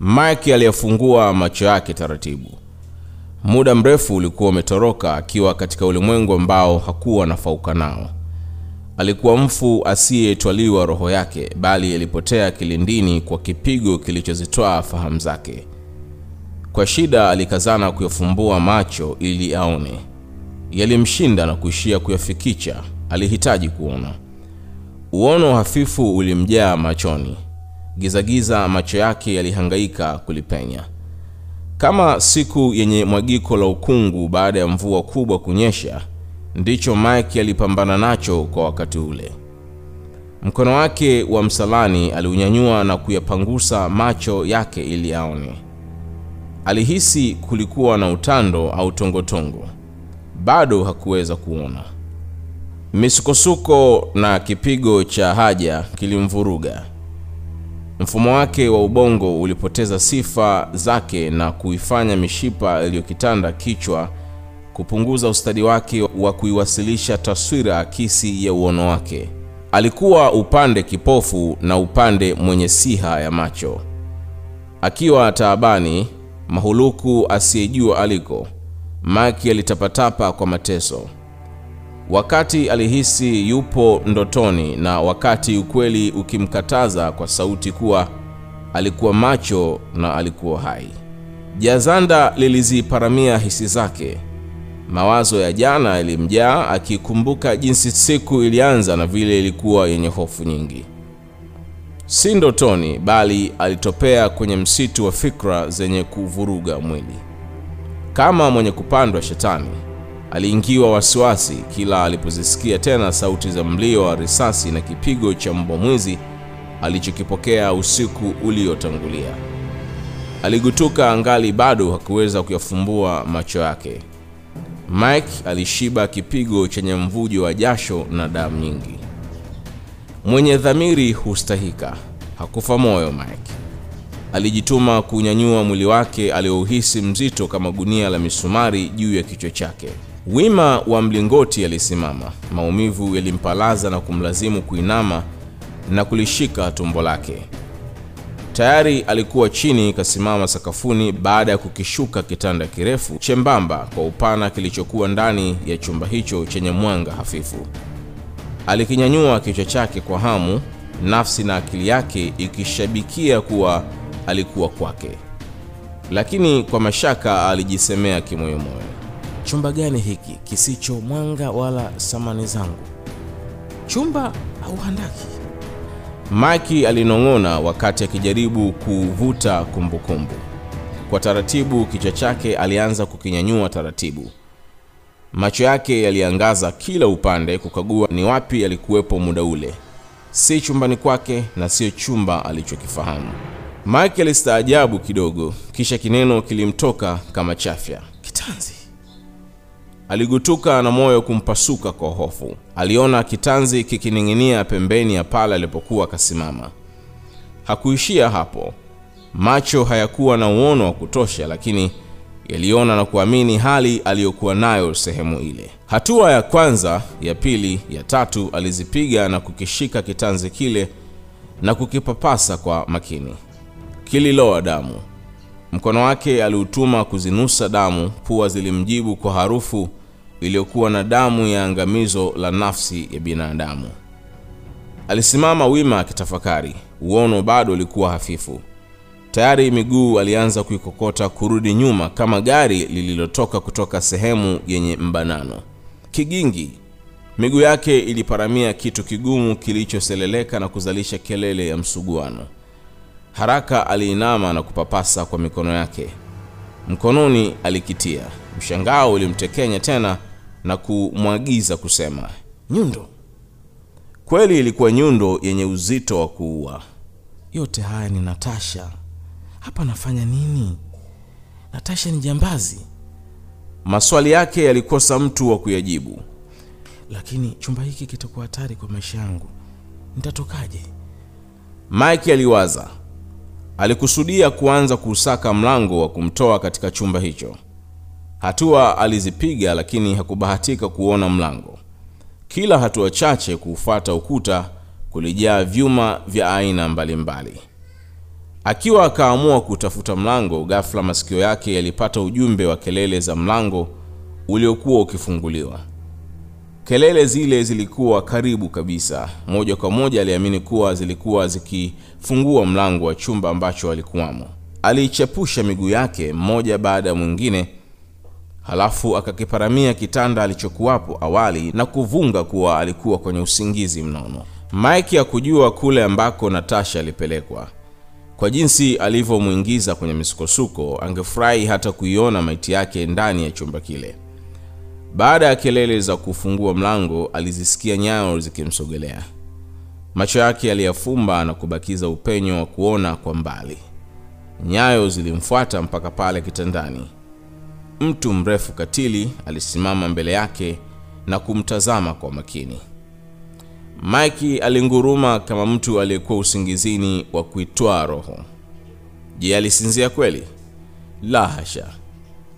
Mike aliyefungua macho yake taratibu. Muda mrefu ulikuwa umetoroka akiwa katika ulimwengu ambao hakuwa nafauka nao. Alikuwa mfu asiyetwaliwa roho yake, bali ilipotea kilindini kwa kipigo kilichozitwaa fahamu zake. Kwa shida alikazana kuyafumbua macho ili aone. Yalimshinda na kuishia kuyafikicha. Alihitaji kuona. Uono hafifu ulimjaa machoni. Gizagiza macho yake yalihangaika kulipenya. Kama siku yenye mwagiko la ukungu baada ya mvua kubwa kunyesha, ndicho Mike alipambana nacho kwa wakati ule. Mkono wake wa msalani aliunyanyua na kuyapangusa macho yake ili aone. Alihisi kulikuwa na utando au tongotongo. Bado hakuweza kuona. Misukosuko na kipigo cha haja kilimvuruga. Mfumo wake wa ubongo ulipoteza sifa zake na kuifanya mishipa iliyokitanda kichwa kupunguza ustadi wake wa kuiwasilisha taswira akisi ya uono wake. Alikuwa upande kipofu na upande mwenye siha ya macho. Akiwa taabani, mahuluku asiyejua aliko, Maki alitapatapa kwa mateso. Wakati alihisi yupo ndotoni na wakati ukweli ukimkataza kwa sauti kuwa alikuwa macho na alikuwa hai. Jazanda liliziparamia hisi zake. Mawazo ya jana yalimjaa akikumbuka jinsi siku ilianza na vile ilikuwa yenye hofu nyingi. Si ndotoni, bali alitopea kwenye msitu wa fikra zenye kuvuruga mwili. Kama mwenye kupandwa shetani, aliingiwa wasiwasi kila alipozisikia tena sauti za mlio wa risasi na kipigo cha mbwa mwizi alichokipokea usiku uliotangulia. Aligutuka angali bado hakuweza kuyafumbua macho yake. Mike alishiba kipigo chenye mvujo wa jasho na damu nyingi. Mwenye dhamiri hustahika. Hakufa moyo Mike. Alijituma kunyanyua mwili wake aliouhisi mzito kama gunia la misumari juu ya kichwa chake. Wima wa mlingoti alisimama. Maumivu yalimpalaza na kumlazimu kuinama na kulishika tumbo lake. Tayari alikuwa chini kasimama sakafuni baada ya kukishuka kitanda kirefu chembamba kwa upana kilichokuwa ndani ya chumba hicho chenye mwanga hafifu. Alikinyanyua kichwa chake kwa hamu, nafsi na akili yake ikishabikia kuwa alikuwa kwake, lakini kwa mashaka alijisemea kimoyomoyo, chumba gani hiki kisicho mwanga wala samani zangu? Chumba au handaki? Maki alinong'ona wakati akijaribu kuvuta kumbukumbu. Kwa taratibu, kichwa chake alianza kukinyanyua taratibu. Macho yake yaliangaza kila upande kukagua ni wapi alikuwepo muda ule, si chumbani kwake na sio chumba alichokifahamu. Mike alistaajabu kidogo, kisha kineno kilimtoka kama chafya. Kitanzi. Aligutuka na moyo kumpasuka kwa hofu. Aliona kitanzi kikining'inia pembeni ya pale alipokuwa akasimama. Hakuishia hapo. Macho hayakuwa na uono wa kutosha, lakini yaliona na kuamini hali aliyokuwa nayo sehemu ile. Hatua ya kwanza, ya pili, ya tatu alizipiga na kukishika kitanzi kile na kukipapasa kwa makini. Kililoa damu. Mkono wake aliutuma kuzinusa damu, pua zilimjibu kwa harufu iliyokuwa na damu ya angamizo la nafsi ya binadamu. Alisimama wima akitafakari. Uono bado ulikuwa hafifu. Tayari miguu alianza kuikokota kurudi nyuma kama gari lililotoka kutoka sehemu yenye mbanano. Kigingi. Miguu yake iliparamia kitu kigumu kilichoseleleka na kuzalisha kelele ya msuguano. Haraka aliinama na kupapasa kwa mikono yake. Mkononi alikitia. Mshangao ulimtekenya tena na kumwagiza kusema, nyundo. Kweli ilikuwa nyundo yenye uzito wa kuua. Yote haya ni Natasha. Hapa nafanya nini? Natasha ni jambazi? Maswali yake yalikosa mtu wa kuyajibu. Lakini chumba hiki kitakuwa hatari kwa maisha yangu, nitatokaje? Mike aliwaza. Alikusudia kuanza kuusaka mlango wa kumtoa katika chumba hicho. Hatua alizipiga, lakini hakubahatika kuona mlango. Kila hatua chache kuufata ukuta kulijaa vyuma vya aina mbalimbali. Akiwa akaamua kutafuta mlango, ghafla masikio yake yalipata ujumbe wa kelele za mlango uliokuwa ukifunguliwa. Kelele zile zilikuwa karibu kabisa. Moja kwa moja aliamini kuwa zilikuwa zikifungua mlango wa chumba ambacho alikuwamo. Aliichepusha miguu yake mmoja baada ya mwingine, halafu akakiparamia kitanda alichokuwapo awali na kuvunga kuwa alikuwa kwenye usingizi mnono. Mike hakujua kule ambako Natasha alipelekwa. Kwa jinsi alivyomwingiza kwenye misukosuko, angefurahi hata kuiona maiti yake ndani ya chumba kile. Baada ya kelele za kufungua mlango, alizisikia nyayo zikimsogelea. Macho yake aliyafumba na kubakiza upenyo wa kuona kwa mbali. Nyayo zilimfuata mpaka pale kitandani. Mtu mrefu katili alisimama mbele yake na kumtazama kwa makini. Mike alinguruma kama mtu aliyekuwa usingizini wa kuitwaa roho. Je, alisinzia kweli? La hasha,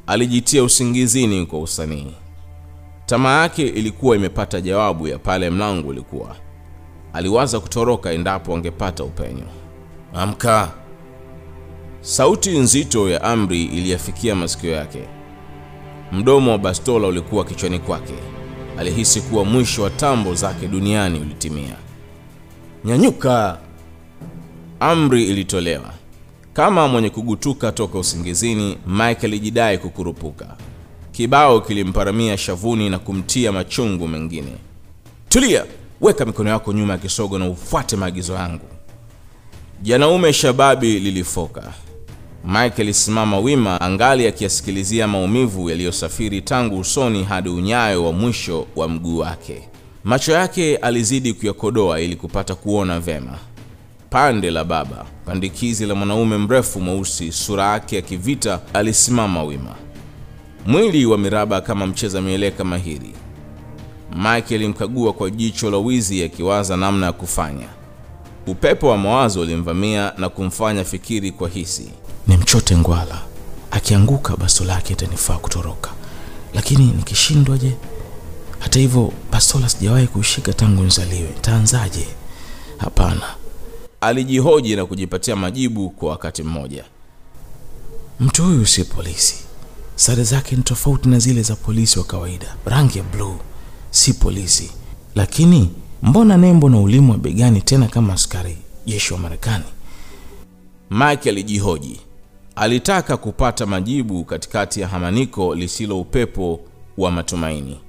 alijitia usingizini kwa usanii. Tamaa yake ilikuwa imepata jawabu ya pale mlango ulikuwa. Aliwaza kutoroka endapo angepata upenyo. Amka! Sauti nzito ya amri iliyafikia masikio yake. Mdomo wa bastola ulikuwa kichwani kwake. Alihisi kuwa mwisho wa tambo zake duniani ulitimia. Nyanyuka! Amri ilitolewa. Kama mwenye kugutuka toka usingizini, Mike alijidai kukurupuka. Kibao kilimparamia shavuni na kumtia machungu mengine. Tulia, weka mikono yako nyuma ya kisogo na ufuate maagizo yangu. Janaume shababi lilifoka. Mike alisimama wima, angali akiyasikilizia maumivu yaliyosafiri tangu usoni hadi unyayo wa mwisho wa mguu wake. Macho yake alizidi kuyakodoa ili kupata kuona vema. Pande la baba, pandikizi la mwanaume mrefu mweusi, sura yake ya kivita, alisimama wima, mwili wa miraba kama mcheza mieleka mahiri. Mike alimkagua kwa jicho la wizi, akiwaza namna ya kufanya. Upepo wa mawazo ulimvamia na kumfanya fikiri kwa hisi. Ni mchote ngwala, akianguka bastola lake itanifaa kutoroka, lakini nikishindwa je? Hata hivyo bastola sijawahi kushika tangu nizaliwe, taanzaje? Hapana, Alijihoji na kujipatia majibu kwa wakati mmoja. mtu huyu si polisi. Sare zake ni tofauti na zile za polisi wa kawaida, rangi ya bluu, si polisi. Lakini mbona nembo na ulimu wa begani tena kama askari jeshi wa Marekani? Mike alijihoji. Alitaka kupata majibu katikati ya hamaniko lisilo upepo wa matumaini.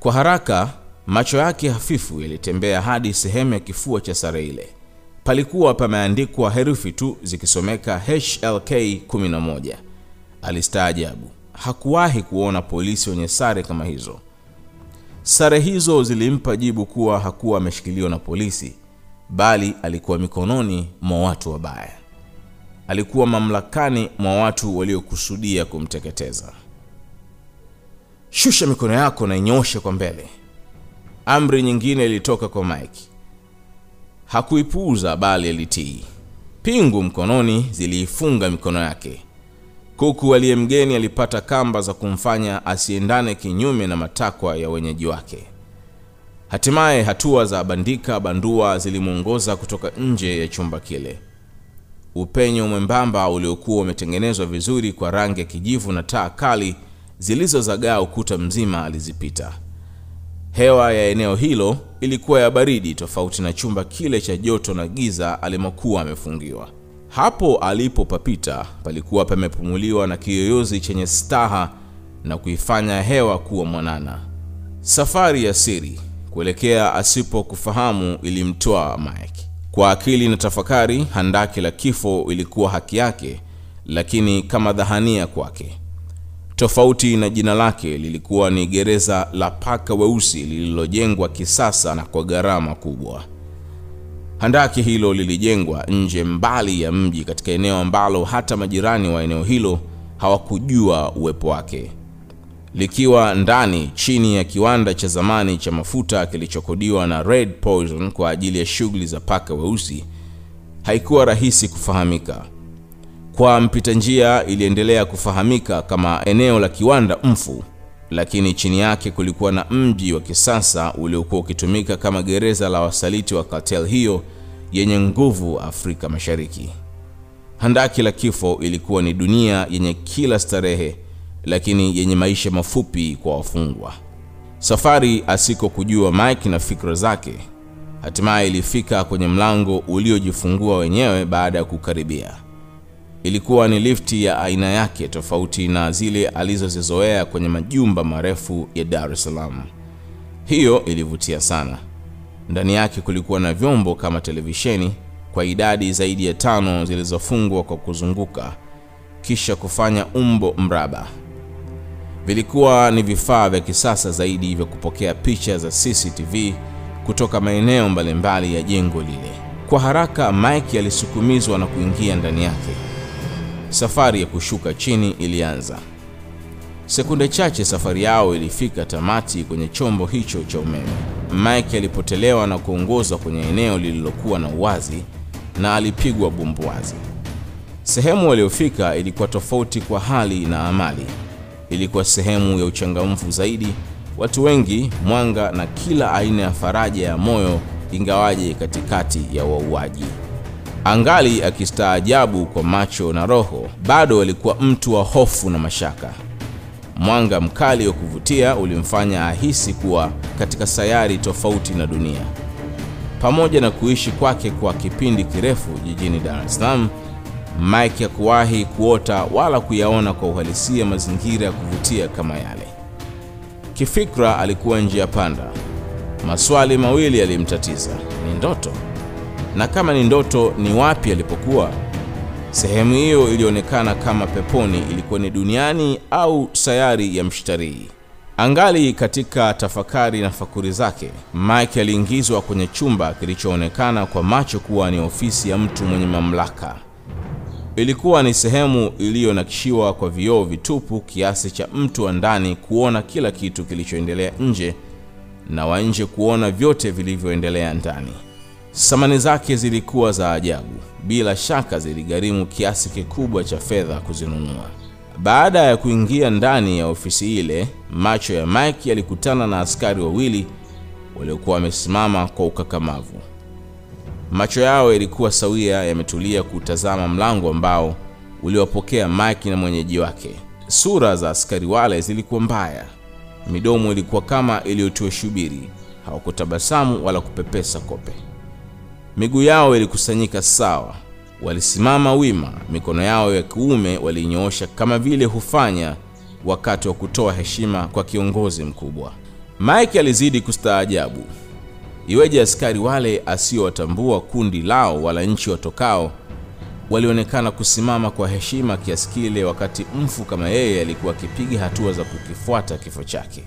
Kwa haraka, macho yake hafifu yalitembea hadi sehemu ya kifua cha sare ile. Palikuwa pameandikwa herufi tu zikisomeka HLK 11. Alistaajabu. Hakuwahi kuona polisi wenye sare kama hizo. Sare hizo zilimpa jibu kuwa hakuwa ameshikiliwa na polisi, bali alikuwa mikononi mwa watu wabaya. Alikuwa mamlakani mwa watu waliokusudia kumteketeza. Shusha mikono yako na inyoshe kwa mbele. Amri nyingine ilitoka kwa Mike. Hakuipuuza bali alitii. Pingu mkononi ziliifunga mikono yake. Kuku aliye mgeni alipata kamba za kumfanya asiendane kinyume na matakwa ya wenyeji wake. Hatimaye hatua za bandika bandua zilimwongoza kutoka nje ya chumba kile. Upenyo mwembamba uliokuwa umetengenezwa vizuri kwa rangi ya kijivu na taa kali zilizozagaa ukuta mzima alizipita. Hewa ya eneo hilo ilikuwa ya baridi, tofauti na chumba kile cha joto na giza alimokuwa amefungiwa. Hapo alipopapita palikuwa pamepumuliwa na kiyoyozi chenye staha na kuifanya hewa kuwa mwanana. Safari ya siri kuelekea asipokufahamu ilimtoa Mike. Kwa akili na tafakari, handaki la kifo ilikuwa haki yake, lakini kama dhahania kwake. Tofauti na jina lake, lilikuwa ni gereza la paka weusi lililojengwa kisasa na kwa gharama kubwa. Handaki hilo lilijengwa nje mbali ya mji, katika eneo ambalo hata majirani wa eneo hilo hawakujua uwepo wake. Likiwa ndani chini ya kiwanda cha zamani cha mafuta kilichokodiwa na Red Poison kwa ajili ya shughuli za paka weusi, haikuwa rahisi kufahamika. Kwa mpita njia iliendelea kufahamika kama eneo la kiwanda mfu, lakini chini yake kulikuwa na mji wa kisasa uliokuwa ukitumika kama gereza la wasaliti wa cartel hiyo yenye nguvu Afrika Mashariki. Handaki la kifo ilikuwa ni dunia yenye kila starehe, lakini yenye maisha mafupi kwa wafungwa. Safari asiko kujua Mike na fikra zake hatimaye ilifika kwenye mlango uliojifungua wenyewe baada ya kukaribia. Ilikuwa ni lifti ya aina yake tofauti na zile alizozizoea kwenye majumba marefu ya Dar es Salaam. Hiyo ilivutia sana. Ndani yake kulikuwa na vyombo kama televisheni kwa idadi zaidi ya tano zilizofungwa kwa kuzunguka kisha kufanya umbo mraba. Vilikuwa ni vifaa vya kisasa zaidi vya kupokea picha za CCTV kutoka maeneo mbalimbali ya jengo lile. Kwa haraka Mike alisukumizwa na kuingia ndani yake. Safari ya kushuka chini ilianza. Sekunde chache safari yao ilifika tamati kwenye chombo hicho cha umeme. Mike alipotelewa na kuongozwa kwenye eneo lililokuwa na uwazi na alipigwa bumbuazi. Sehemu waliofika ilikuwa tofauti kwa hali na amali. Ilikuwa sehemu ya uchangamfu zaidi, watu wengi, mwanga na kila aina ya faraja ya moyo, ingawaje katikati ya wauaji. Angali akistaajabu kwa macho na roho, bado alikuwa mtu wa hofu na mashaka. Mwanga mkali wa kuvutia ulimfanya ahisi kuwa katika sayari tofauti na dunia. Pamoja na kuishi kwake kwa kipindi kirefu jijini Dar es Salaam, Mike hakuwahi kuota wala kuyaona kwa uhalisia mazingira ya kuvutia kama yale. Kifikra alikuwa njia panda. Maswali mawili yalimtatiza: ni ndoto? Na kama ni ndoto, ni wapi alipokuwa? Sehemu hiyo ilionekana kama peponi, ilikuwa ni duniani au sayari ya mshtarii? Angali katika tafakari na fakuri zake, Mike aliingizwa kwenye chumba kilichoonekana kwa macho kuwa ni ofisi ya mtu mwenye mamlaka. Ilikuwa ni sehemu iliyonakishiwa kwa vioo vitupu kiasi cha mtu wa ndani kuona kila kitu kilichoendelea nje na wa nje kuona vyote vilivyoendelea ndani. Samani zake zilikuwa za ajabu, bila shaka ziligharimu kiasi kikubwa cha fedha kuzinunua. Baada ya kuingia ndani ya ofisi ile, macho ya Mike yalikutana na askari wawili waliokuwa wamesimama kwa ukakamavu. Macho yao yalikuwa sawia, yametulia kutazama mlango ambao uliwapokea Mike na mwenyeji wake. Sura za askari wale zilikuwa mbaya, midomo ilikuwa kama iliyotiwa shubiri, hawakutabasamu wala kupepesa kope. Miguu yao ilikusanyika sawa, walisimama wima, mikono yao ya kiume waliinyoosha kama vile hufanya wakati wa kutoa heshima kwa kiongozi mkubwa. Mike alizidi kustaajabu. Iweje askari wale asiyowatambua kundi lao wala nchi watokao walionekana kusimama kwa heshima kiasi kile, wakati mfu kama yeye alikuwa akipiga hatua za kukifuata kifo chake?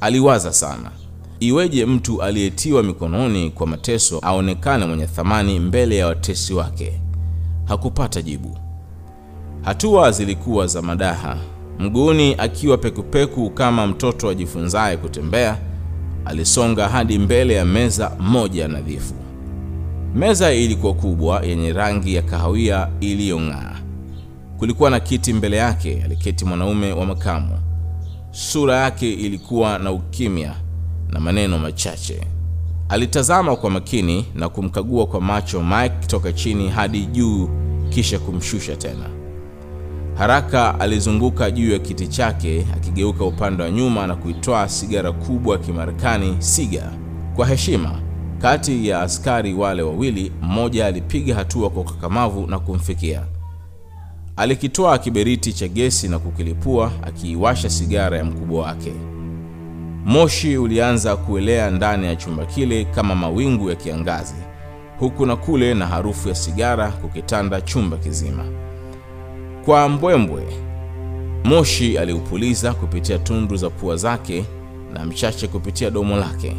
Aliwaza sana. Iweje mtu aliyetiwa mikononi kwa mateso aonekane mwenye thamani mbele ya watesi wake? Hakupata jibu. Hatua zilikuwa za madaha. Mguuni akiwa pekupeku kama mtoto ajifunzaye kutembea, alisonga hadi mbele ya meza moja nadhifu. Meza ilikuwa kubwa, yenye rangi ya kahawia iliyong'aa. Kulikuwa na kiti mbele yake, aliketi mwanaume wa makamu. Sura yake ilikuwa na ukimya na maneno machache. Alitazama kwa makini na kumkagua kwa macho Mike toka chini hadi juu, kisha kumshusha tena. Haraka alizunguka juu ya kiti chake, akigeuka upande wa nyuma na kuitoa sigara kubwa ya Kimarekani siga. Kwa heshima, kati ya askari wale wawili, mmoja alipiga hatua kwa ukakamavu na kumfikia. Alikitoa kiberiti cha gesi na kukilipua, akiiwasha sigara ya mkubwa wake. Moshi ulianza kuelea ndani ya chumba kile kama mawingu ya kiangazi, huku na kule, na harufu ya sigara kukitanda chumba kizima. Kwa mbwembwe, moshi aliupuliza kupitia tundu za pua zake na mchache kupitia domo lake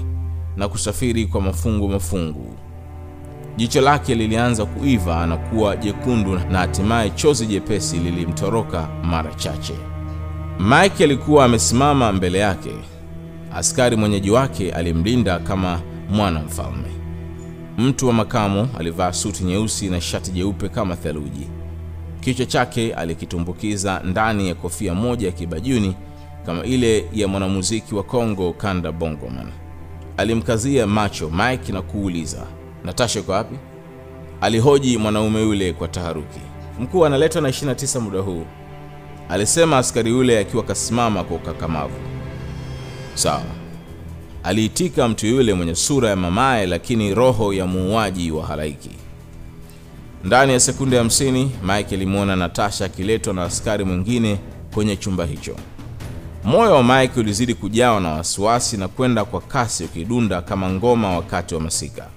na kusafiri kwa mafungu mafungu. Jicho lake lilianza kuiva na kuwa jekundu na hatimaye chozi jepesi lilimtoroka mara chache. Mike alikuwa amesimama mbele yake. Askari mwenyeji wake alimlinda kama mwana mfalme. Mtu wa makamo alivaa suti nyeusi na shati jeupe kama theluji. Kichwa chake alikitumbukiza ndani ya kofia moja ya kibajuni kama ile ya mwanamuziki wa Kongo Kanda Bongoman. Alimkazia macho Mike na kuuliza, Natasha iko wapi? alihoji mwanaume yule kwa taharuki. Mkuu analetwa na 29 muda huu, alisema askari yule akiwa kasimama kwa ukakamavu. Sawa, aliitika mtu yule mwenye sura ya mamaye, lakini roho ya muuaji wa halaiki. Ndani ya sekunde hamsini Mike alimwona Natasha akiletwa na askari mwingine kwenye chumba hicho. Moyo wa Mike ulizidi kujawa na wasiwasi na kwenda kwa kasi ukidunda kama ngoma wakati wa masika.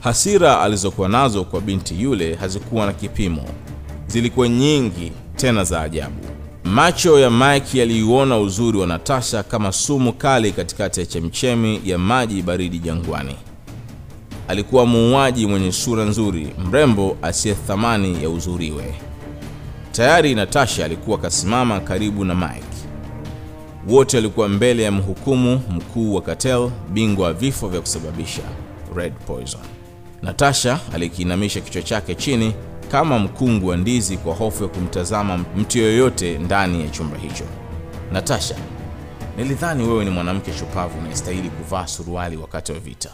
Hasira alizokuwa nazo kwa binti yule hazikuwa na kipimo, zilikuwa nyingi tena za ajabu. Macho ya Mike yaliuona uzuri wa Natasha kama sumu kali katikati ya chemchemi ya maji baridi jangwani. Alikuwa muuaji mwenye sura nzuri, mrembo asiye thamani ya uzuriwe. Tayari Natasha alikuwa kasimama karibu na Mike. Wote walikuwa mbele ya mhukumu mkuu wa cartel, bingwa wa vifo vya kusababisha red poison. Natasha alikiinamisha kichwa chake chini kama mkungu wa ndizi kwa hofu ya kumtazama mtu yoyote ndani ya chumba hicho. Natasha, nilidhani wewe ni mwanamke shupavu unayestahili kuvaa suruali wakati wa vita,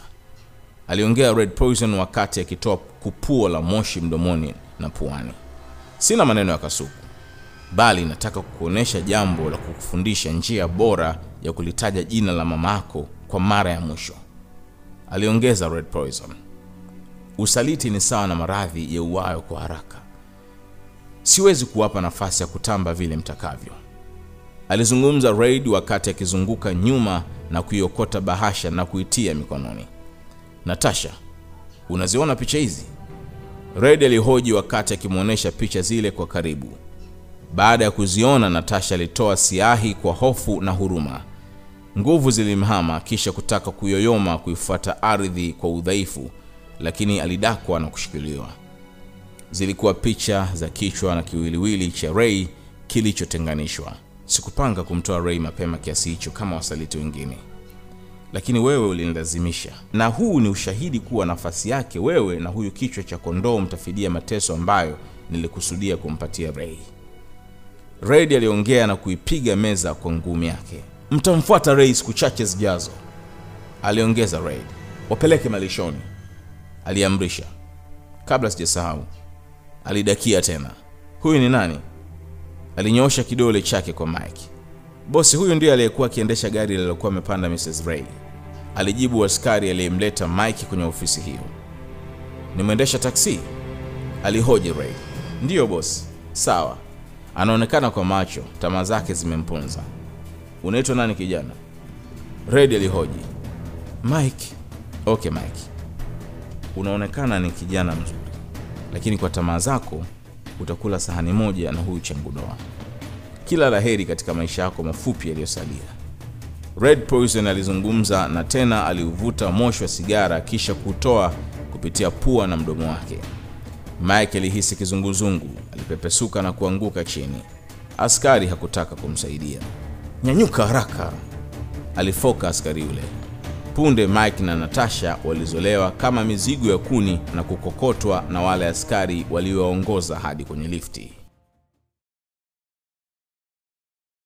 aliongea Red Poison wakati akitoa kupuo la moshi mdomoni na puani. Sina maneno ya kasuku, bali nataka kukuonesha jambo la kukufundisha njia bora ya kulitaja jina la mamako kwa mara ya mwisho, aliongeza Red Poison. Usaliti ni sawa na maradhi ya uwayo kwa haraka. Siwezi kuwapa nafasi ya kutamba vile mtakavyo, alizungumza Raid wakati akizunguka nyuma na kuiokota bahasha na kuitia mikononi. Natasha, unaziona picha hizi? Red alihoji wakati akimwonyesha picha zile kwa karibu. Baada ya kuziona, Natasha alitoa siahi kwa hofu na huruma. Nguvu zilimhama kisha kutaka kuyoyoma kuifuata ardhi kwa udhaifu, lakini alidakwa na kushikiliwa. Zilikuwa picha za kichwa na kiwiliwili cha Ray kilichotenganishwa. Sikupanga kumtoa Ray mapema kiasi hicho kama wasaliti wengine, lakini wewe ulinilazimisha, na huu ni ushahidi kuwa nafasi yake wewe na huyu kichwa cha kondoo mtafidia mateso ambayo nilikusudia kumpatia Rei. Red aliongea na kuipiga meza kwa ngumi yake. Mtamfuata Rei siku chache zijazo, aliongeza Red. Wapeleke malishoni, aliamrisha. Kabla sijasahau, alidakia tena, huyu ni nani? Alinyoosha kidole chake kwa Mike. Bosi huyu ndiye aliyekuwa akiendesha gari lililokuwa amepanda Mrs. Ray, alijibu askari aliyemleta Mike kwenye ofisi hiyo. Ni mwendesha taksi? alihoji Ray. Ndiyo bosi. Sawa, anaonekana kwa macho, tamaa zake zimemponza. Unaitwa nani kijana? Red alihoji. Mike. Okay Mike, unaonekana ni kijana mzuri, lakini kwa tamaa zako utakula sahani moja na huyu changudoa. Kila la heri katika maisha yako mafupi yaliyosalia. Red Poison alizungumza na tena aliuvuta moshi wa sigara kisha kutoa kupitia pua na mdomo wake. Mike alihisi kizunguzungu, alipepesuka na kuanguka chini. Askari hakutaka kumsaidia. Nyanyuka haraka, alifoka askari yule. Punde Mike na Natasha walizolewa kama mizigo ya kuni na kukokotwa na wale askari waliowaongoza hadi kwenye lifti.